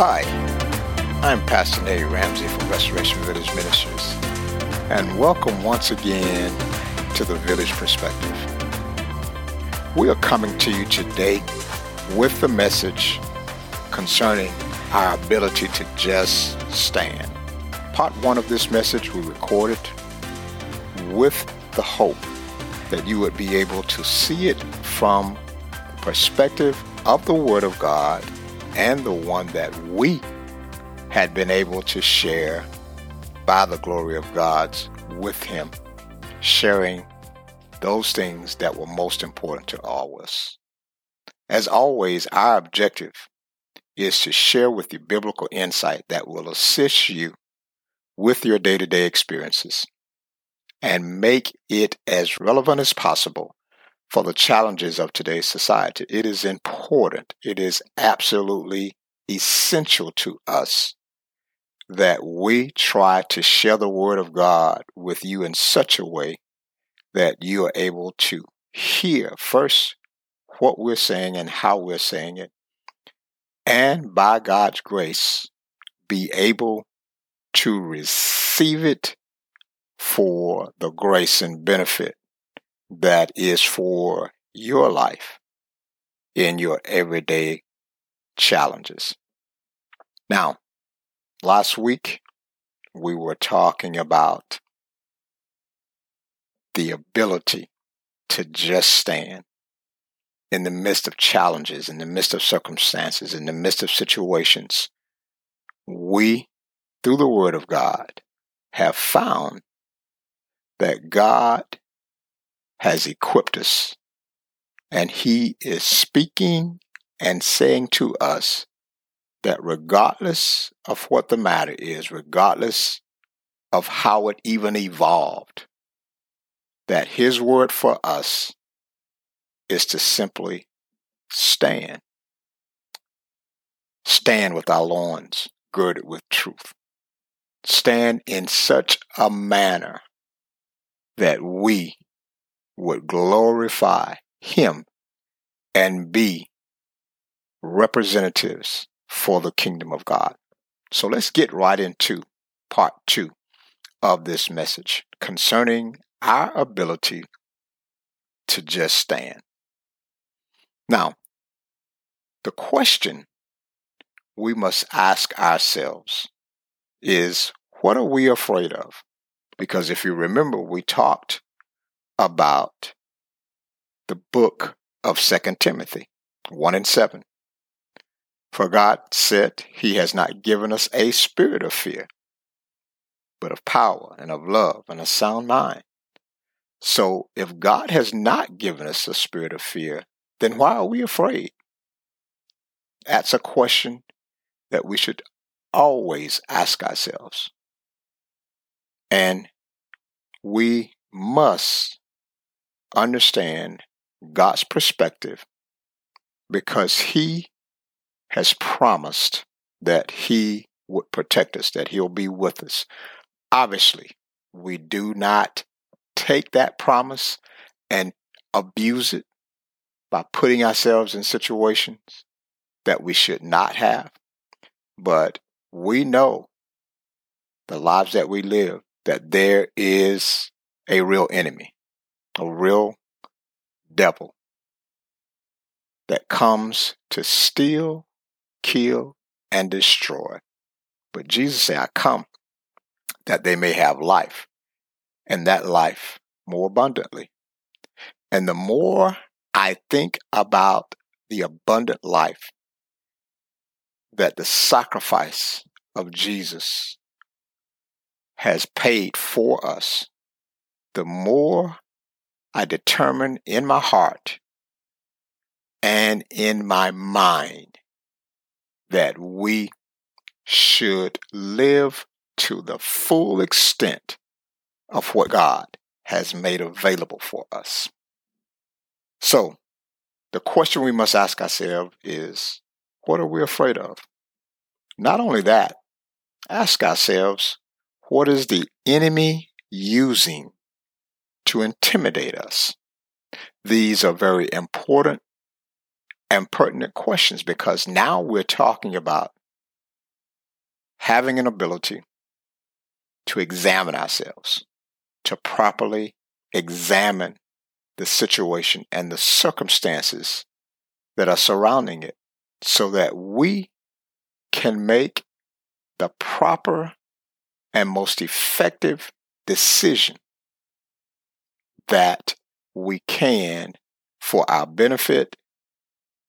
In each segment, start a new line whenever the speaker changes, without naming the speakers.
Hi, I'm Pastor Nate Ramsey from Restoration Village Ministries, and welcome once again to the Village Perspective. We are coming to you today with the message concerning our ability to just stand. Part one of this message we recorded with the hope that you would be able to see it from the perspective of the Word of God and the one that we had been able to share by the glory of God's with Him, sharing those things that were most important to all of us. As always, our objective is to share with you biblical insight that will assist you with your day to day experiences and make it as relevant as possible for the challenges of today's society. It is important, it is absolutely essential to us that we try to share the Word of God with you in such a way that you are able to hear first what we're saying and how we're saying it, and by God's grace, be able to receive it for the grace and benefit that is for your life in your everyday challenges. Now, last week we were talking about the ability to just stand in the midst of challenges, in the midst of circumstances, in the midst of situations. We, through the Word of God, have found that God has equipped us and He is speaking and saying to us that regardless of what the matter is, regardless of how it even evolved, that His word for us is to simply stand. Stand with our loins girded with truth. Stand in such a manner that we would glorify Him and be representatives for the kingdom of God. So let's get right into part two of this message concerning our ability to just stand. Now, the question we must ask ourselves is what are we afraid of? Because if you remember, we talked about the book of Second Timothy 1 and 7. For God said he has not given us a spirit of fear, but of power and of love and a sound mind. So if God has not given us a spirit of fear, then why are we afraid? That's a question that we should always ask ourselves. And we must understand God's perspective because He has promised that He would protect us, that He'll be with us. Obviously, we do not take that promise and abuse it by putting ourselves in situations that we should not have. But we know the lives that we live that there is a real enemy, a real devil that comes to steal, kill, and destroy. But Jesus said, I come that they may have life, and that life more abundantly. And the more I think about the abundant life that the sacrifice of Jesus has paid for us, the more I determine in my heart and in my mind that we should live to the full extent of what God has made available for us. So, the question we must ask ourselves is what are we afraid of? Not only that, ask ourselves what is the enemy using to intimidate us? These are very important and pertinent questions because now we're talking about having an ability to examine ourselves, to properly examine the situation and the circumstances that are surrounding it so that we can make the proper and most effective decision that we can for our benefit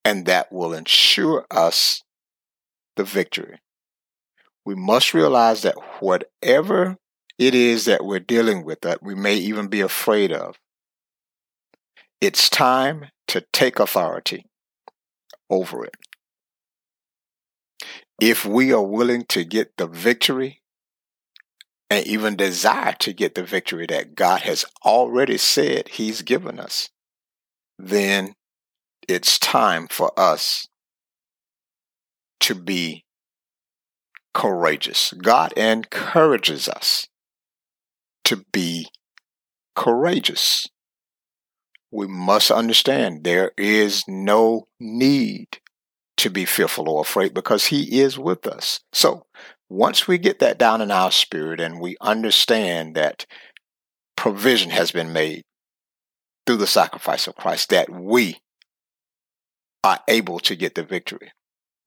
and that will ensure us the victory. We must realize that whatever it is that we're dealing with, that we may even be afraid of, it's time to take authority over it. If we are willing to get the victory and even desire to get the victory that God has already said He's given us, then it's time for us to be courageous. God encourages us to be courageous. We must understand there is no need to be fearful or afraid because He is with us. So once we get that down in our spirit and we understand that provision has been made through the sacrifice of Christ, that we are able to get the victory.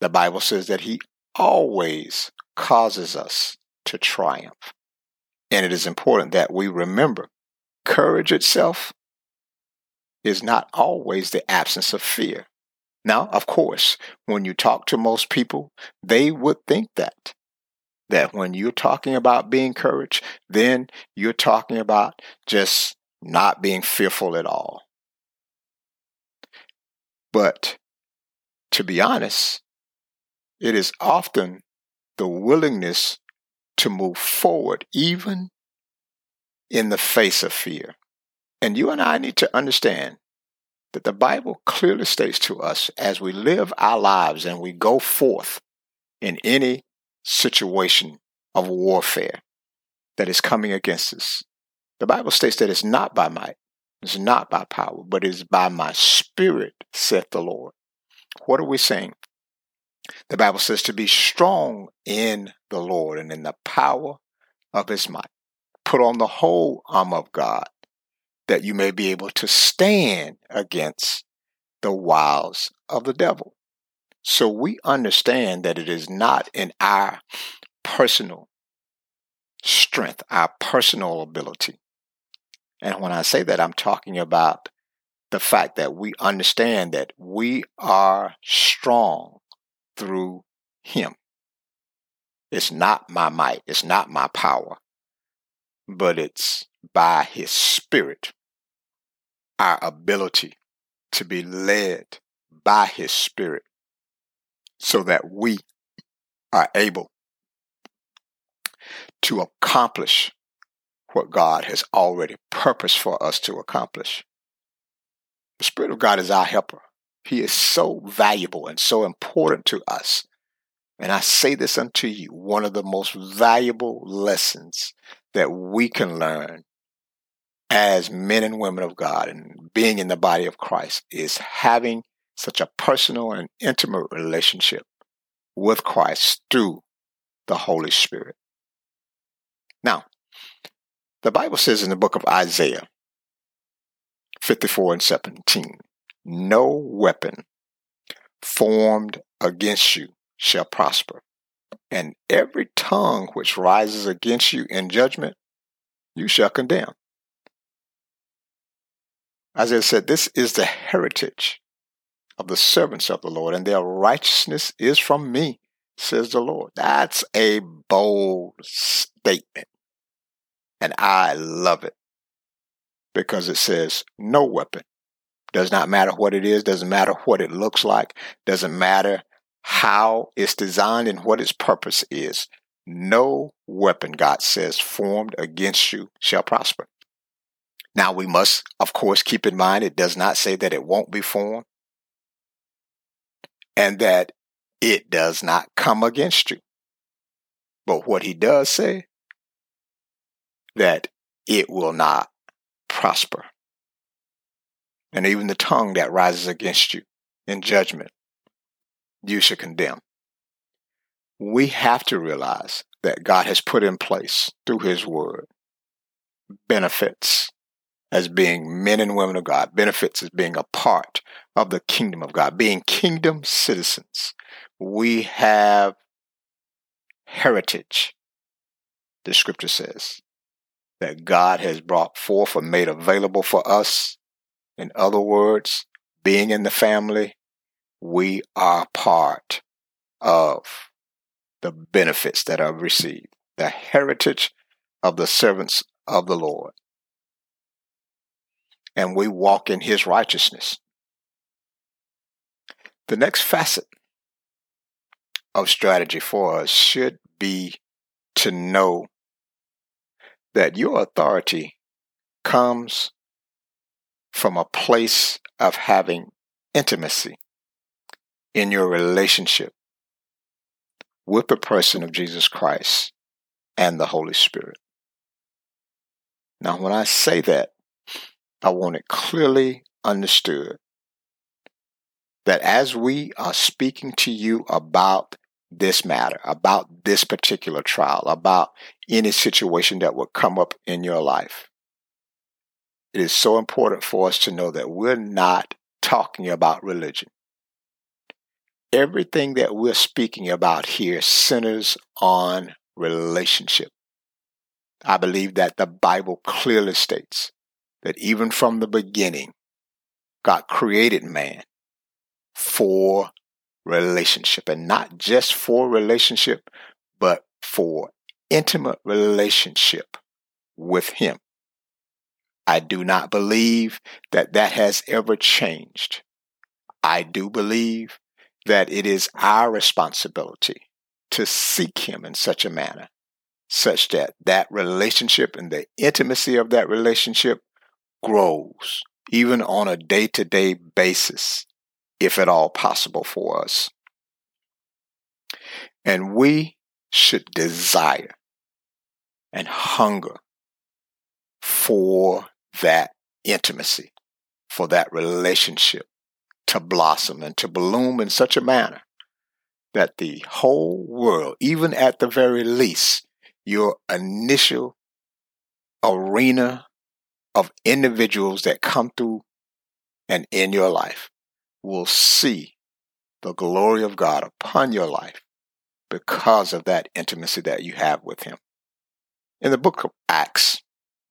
The Bible says that He always causes us to triumph. And it is important that we remember courage itself is not always the absence of fear. Now, of course, when you talk to most people, they would think that. That when you're talking about being courage, then you're talking about just not being fearful at all. But to be honest, it is often the willingness to move forward, even in the face of fear. And you and I need to understand that the Bible clearly states to us as we live our lives and we go forth in any situation of warfare that is coming against us. The Bible states that it's not by might, it's not by power, but it's by my spirit, saith the Lord. What are we saying? The Bible says to be strong in the Lord and in the power of his might. Put on the whole armor of God that you may be able to stand against the wiles of the devil. So we understand that it is not in our personal strength, our personal ability. And when I say that, I'm talking about the fact that we understand that we are strong through Him. It's not my might, it's not my power, but it's by His Spirit, our ability to be led by His Spirit so that we are able to accomplish what God has already purposed for us to accomplish. The Spirit of God is our helper. He is so valuable and so important to us. And I say this unto you one of the most valuable lessons that we can learn as men and women of God and being in the body of Christ is having such a personal and intimate relationship with Christ through the Holy Spirit. Now, the Bible says in the book of Isaiah, 54 and 17. No weapon formed against you shall prosper, and every tongue which rises against you in judgment you shall condemn. Isaiah said, This is the heritage of the servants of the Lord, and their righteousness is from me, says the Lord. That's a bold statement, and I love it because it says no weapon. Does not matter what it is, doesn't matter what it looks like, doesn't matter how it's designed and what its purpose is. No weapon, God says, formed against you shall prosper. Now, we must, of course, keep in mind it does not say that it won't be formed and that it does not come against you. But what he does say, that it will not prosper. And even the tongue that rises against you in judgment, you should condemn. we have to realize that God has put in place through His Word benefits as being men and women of God, benefits as being a part of the kingdom of God, being kingdom citizens. We have heritage, the scripture says, that God has brought forth or made available for us. In other words, being in the family, we are part of the benefits that are received, the heritage of the servants of the Lord and we walk in his righteousness. The next facet of strategy for us should be to know that your authority comes from a place of having intimacy in your relationship with the person of Jesus Christ and the Holy Spirit. Now, when I say that, I want it clearly understood that as we are speaking to you about this matter, about this particular trial, about any situation that will come up in your life, it is so important for us to know that we're not talking about religion. Everything that we're speaking about here centers on relationship. I believe that the Bible clearly states that even from the beginning, God created man for relationship and not just for relationship, but for intimate relationship with Him. I do not believe that that has ever changed. I do believe that it is our responsibility to seek Him in such a manner, such that that relationship and the intimacy of that relationship grows, even on a day to day basis, if at all possible for us. And we should desire and hunger for that intimacy, for that relationship to blossom and to bloom in such a manner that the whole world, even at the very least, your initial arena of individuals that come through and in your life will see the glory of God upon your life because of that intimacy that you have with Him. In the book of Acts,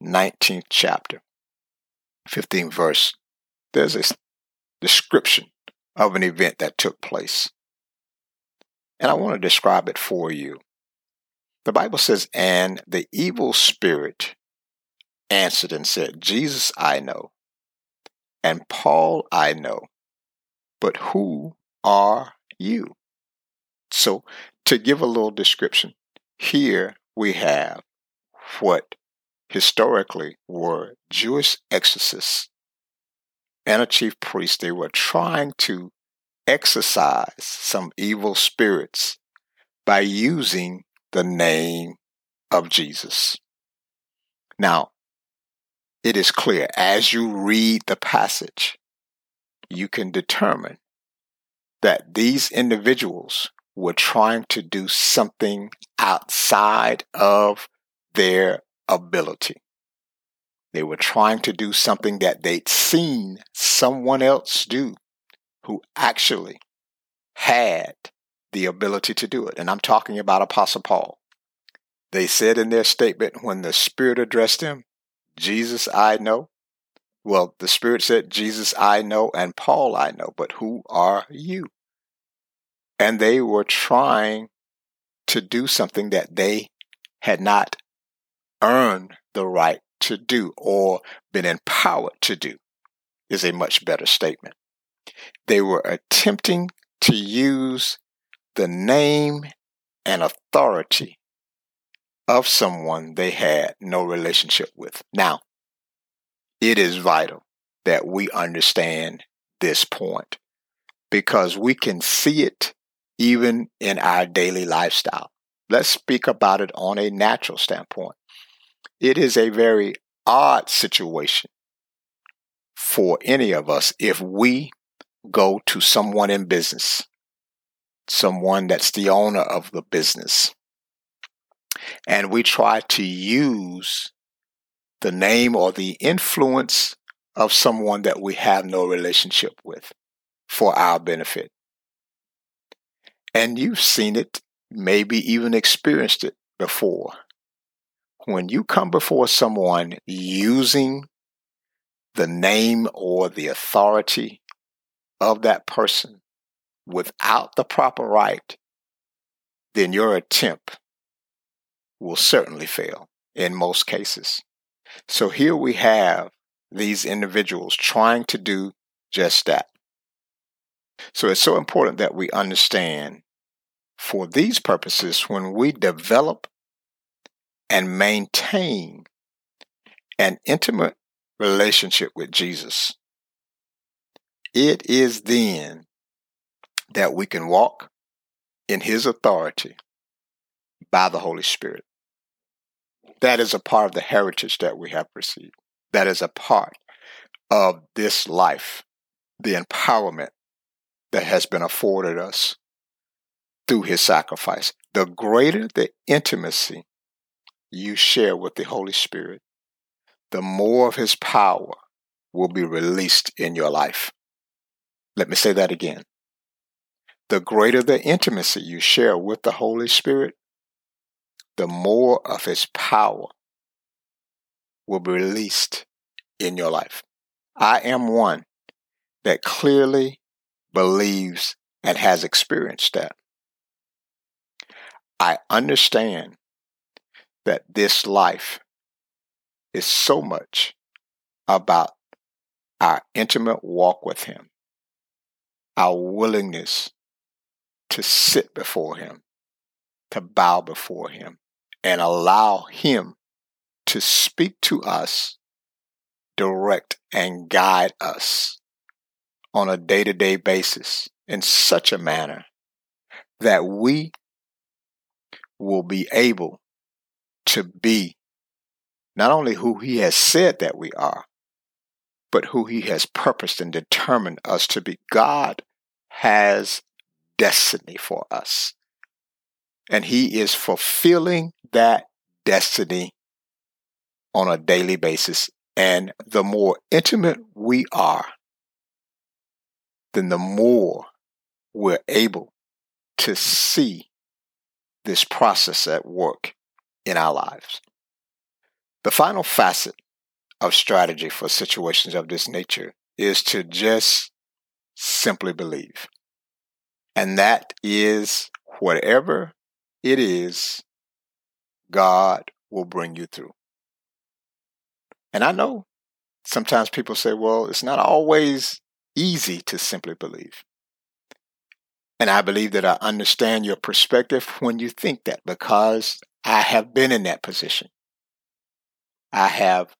19th chapter, 15th verse, there's a description of an event that took place. And I want to describe it for you. The Bible says, And the evil spirit answered and said, Jesus I know, and Paul I know, but who are you? So, to give a little description, here we have what historically were Jewish exorcists and a chief priest. They were trying to exorcise some evil spirits by using the name of Jesus. Now, it is clear as you read the passage, you can determine that these individuals were trying to do something outside of their ability. They were trying to do something that they'd seen someone else do who actually had the ability to do it. And I'm talking about Apostle Paul. They said in their statement when the Spirit addressed him, Jesus I know. Well, the Spirit said, Jesus I know and Paul I know, but who are you? And they were trying to do something that they had not earned the right to do or been empowered to do, is a much better statement. They were attempting to use the name and authority of someone they had no relationship with. Now, it is vital that we understand this point because we can see it even in our daily lifestyle. Let's speak about it on a natural standpoint. It is a very odd situation for any of us if we go to someone in business someone that's the owner of the business. And we try to use the name or the influence of someone that we have no relationship with for our benefit. And you've seen it, maybe even experienced it before. When you come before someone using the name or the authority of that person without the proper right, then your attempt will certainly fail in most cases. So here we have these individuals trying to do just that. So it's so important that we understand for these purposes when we develop and maintain an intimate relationship with Jesus, it is then that we can walk in His authority by the Holy Spirit. That is a part of the heritage that we have received. That is a part of this life, the empowerment that has been afforded us through his sacrifice. The greater the intimacy you share with the Holy Spirit, the more of his power will be released in your life. Let me say that again. The greater the intimacy you share with the Holy Spirit, the more of his power will be released in your life. I am one that clearly believes and has experienced that. I understand that this life is so much about our intimate walk with Him, our willingness to sit before Him, to bow before Him, and allow Him to speak to us, direct, and guide us on a day to day basis in such a manner that we will be able to be not only who He has said that we are, but who He has purposed and determined us to be. God has destiny for us. And He is fulfilling that destiny on a daily basis. And the more intimate we are, then the more we're able to see this process at work in our lives. The final facet of strategy for situations of this nature is to just simply believe. And that is whatever it is, God will bring you through. And I know sometimes people say, well, it's not always easy to simply believe. And I believe that I understand your perspective when you think that because I have been in that position. I have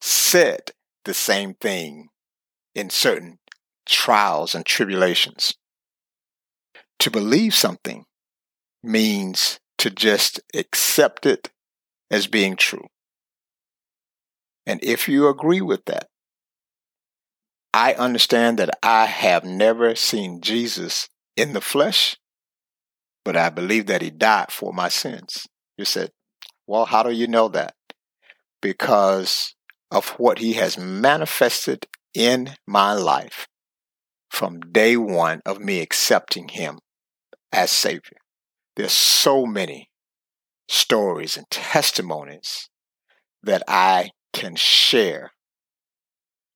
said the same thing in certain trials and tribulations. To believe something means to just accept it as being true. And if you agree with that, I understand that I have never seen Jesus in the flesh, but I believe that he died for my sins. You said, well, how do you know that? Because of what he has manifested in my life from day one of me accepting him as Savior. There's so many stories and testimonies that I can share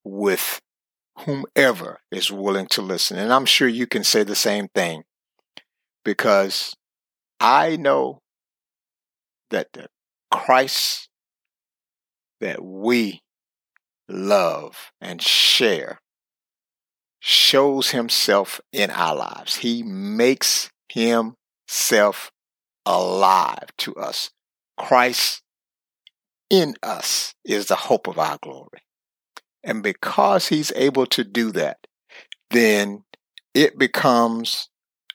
with whomever is willing to listen. And I'm sure you can say the same thing because I know that the Christ that we love and share shows himself in our lives. He makes himself alive to us. Christ in us is the hope of our glory. And because he's able to do that, then it becomes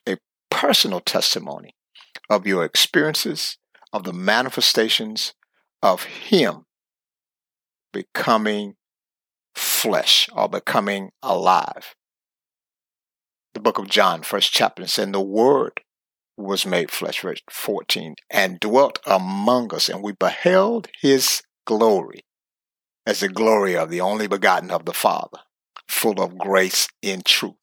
a personal testimony of your experiences, of the manifestations of him becoming flesh or becoming alive. the book of John, first chapter, and said, The Word was made flesh, verse 14, and dwelt among us, and we beheld his glory as the glory of the only begotten of the Father, full of grace and truth.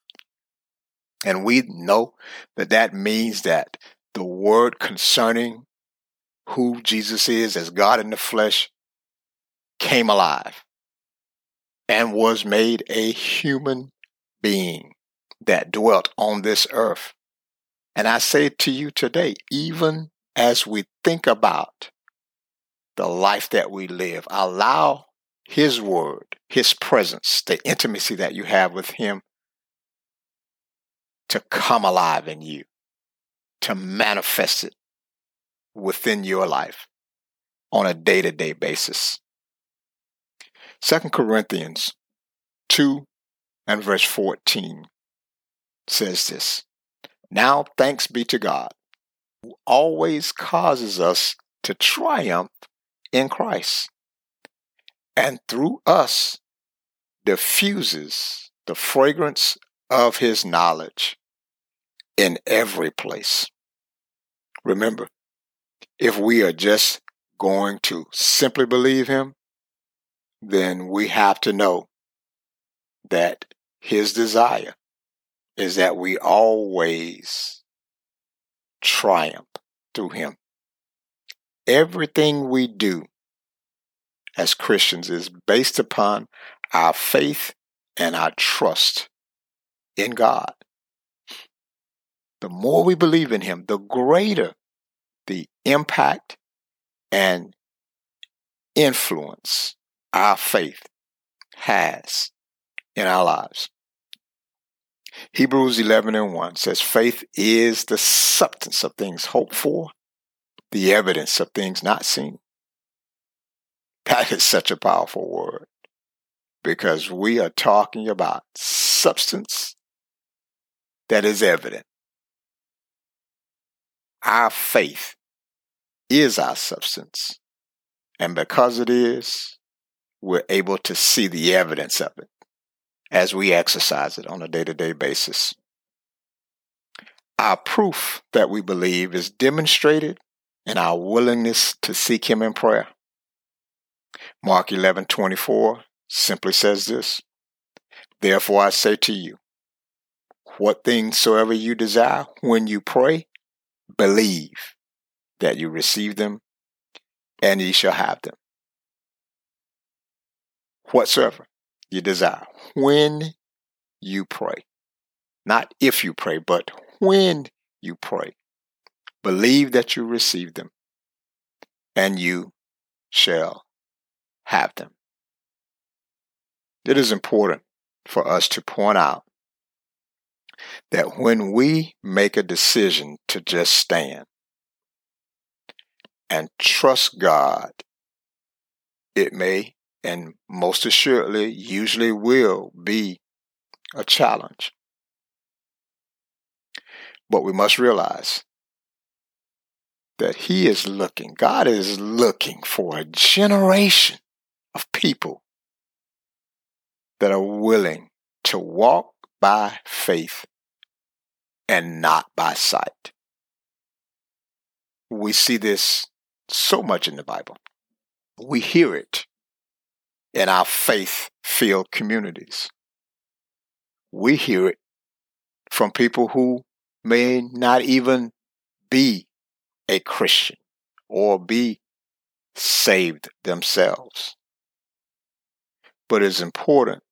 And we know that that means that the word concerning who Jesus is as God in the flesh came alive and was made a human being that dwelt on this earth. And I say to you today, even as we think about the life that we live, allow His Word, His presence, the intimacy that you have with Him to come alive in you, to manifest it within your life on a day to day basis. 2 Corinthians 2 and verse 14 says this Now thanks be to God, who always causes us to triumph in Christ, and through us diffuses the fragrance of his knowledge in every place. Remember, if we are just going to simply believe him, then we have to know that his desire is that we always triumph through him. Everything we do as Christians is based upon our faith and our trust in God. The more we believe in him, the greater the impact and influence our faith has in our lives. Hebrews 11 and 1 says, Faith is the substance of things hoped for, the evidence of things not seen. That is such a powerful word because we are talking about substance that is evident. Our faith is our substance. And because it is, we're able to see the evidence of it as we exercise it on a day to day basis. Our proof that we believe is demonstrated in our willingness to seek Him in prayer. Mark 11 24 simply says this Therefore I say to you, what things soever you desire when you pray, believe that you receive them, and ye shall have them. Whatsoever you desire, when you pray. Not if you pray, but when you pray. Believe that you receive them, and you shall have them. It is important for us to point out that when we make a decision to just stand and trust God, it may and most assuredly usually will be a challenge. But we must realize that He is looking, God is looking for a generation of people that are willing to walk by faith and not by sight. We see this so much in the Bible. We hear it in our faith filled communities. We hear it from people who may not even be a Christian or be saved themselves. But it's important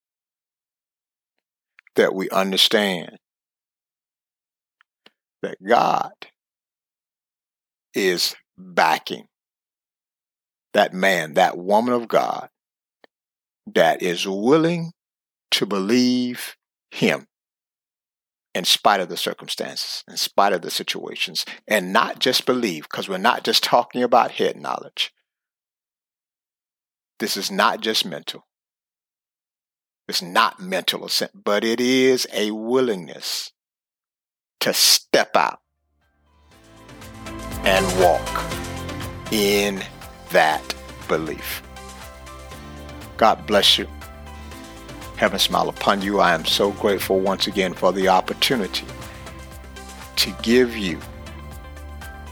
that we understand that God is backing that man, that woman of God that is willing to believe Him in spite of the circumstances, in spite of the situations, and not just believe, because we're not just talking about head knowledge. This is not just mental. It's not mental assent, but it is a willingness to step out and walk in that belief. God bless you. Heaven smile upon you. I am so grateful once again for the opportunity to give you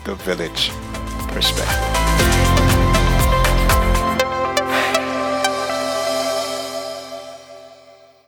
the village perspective.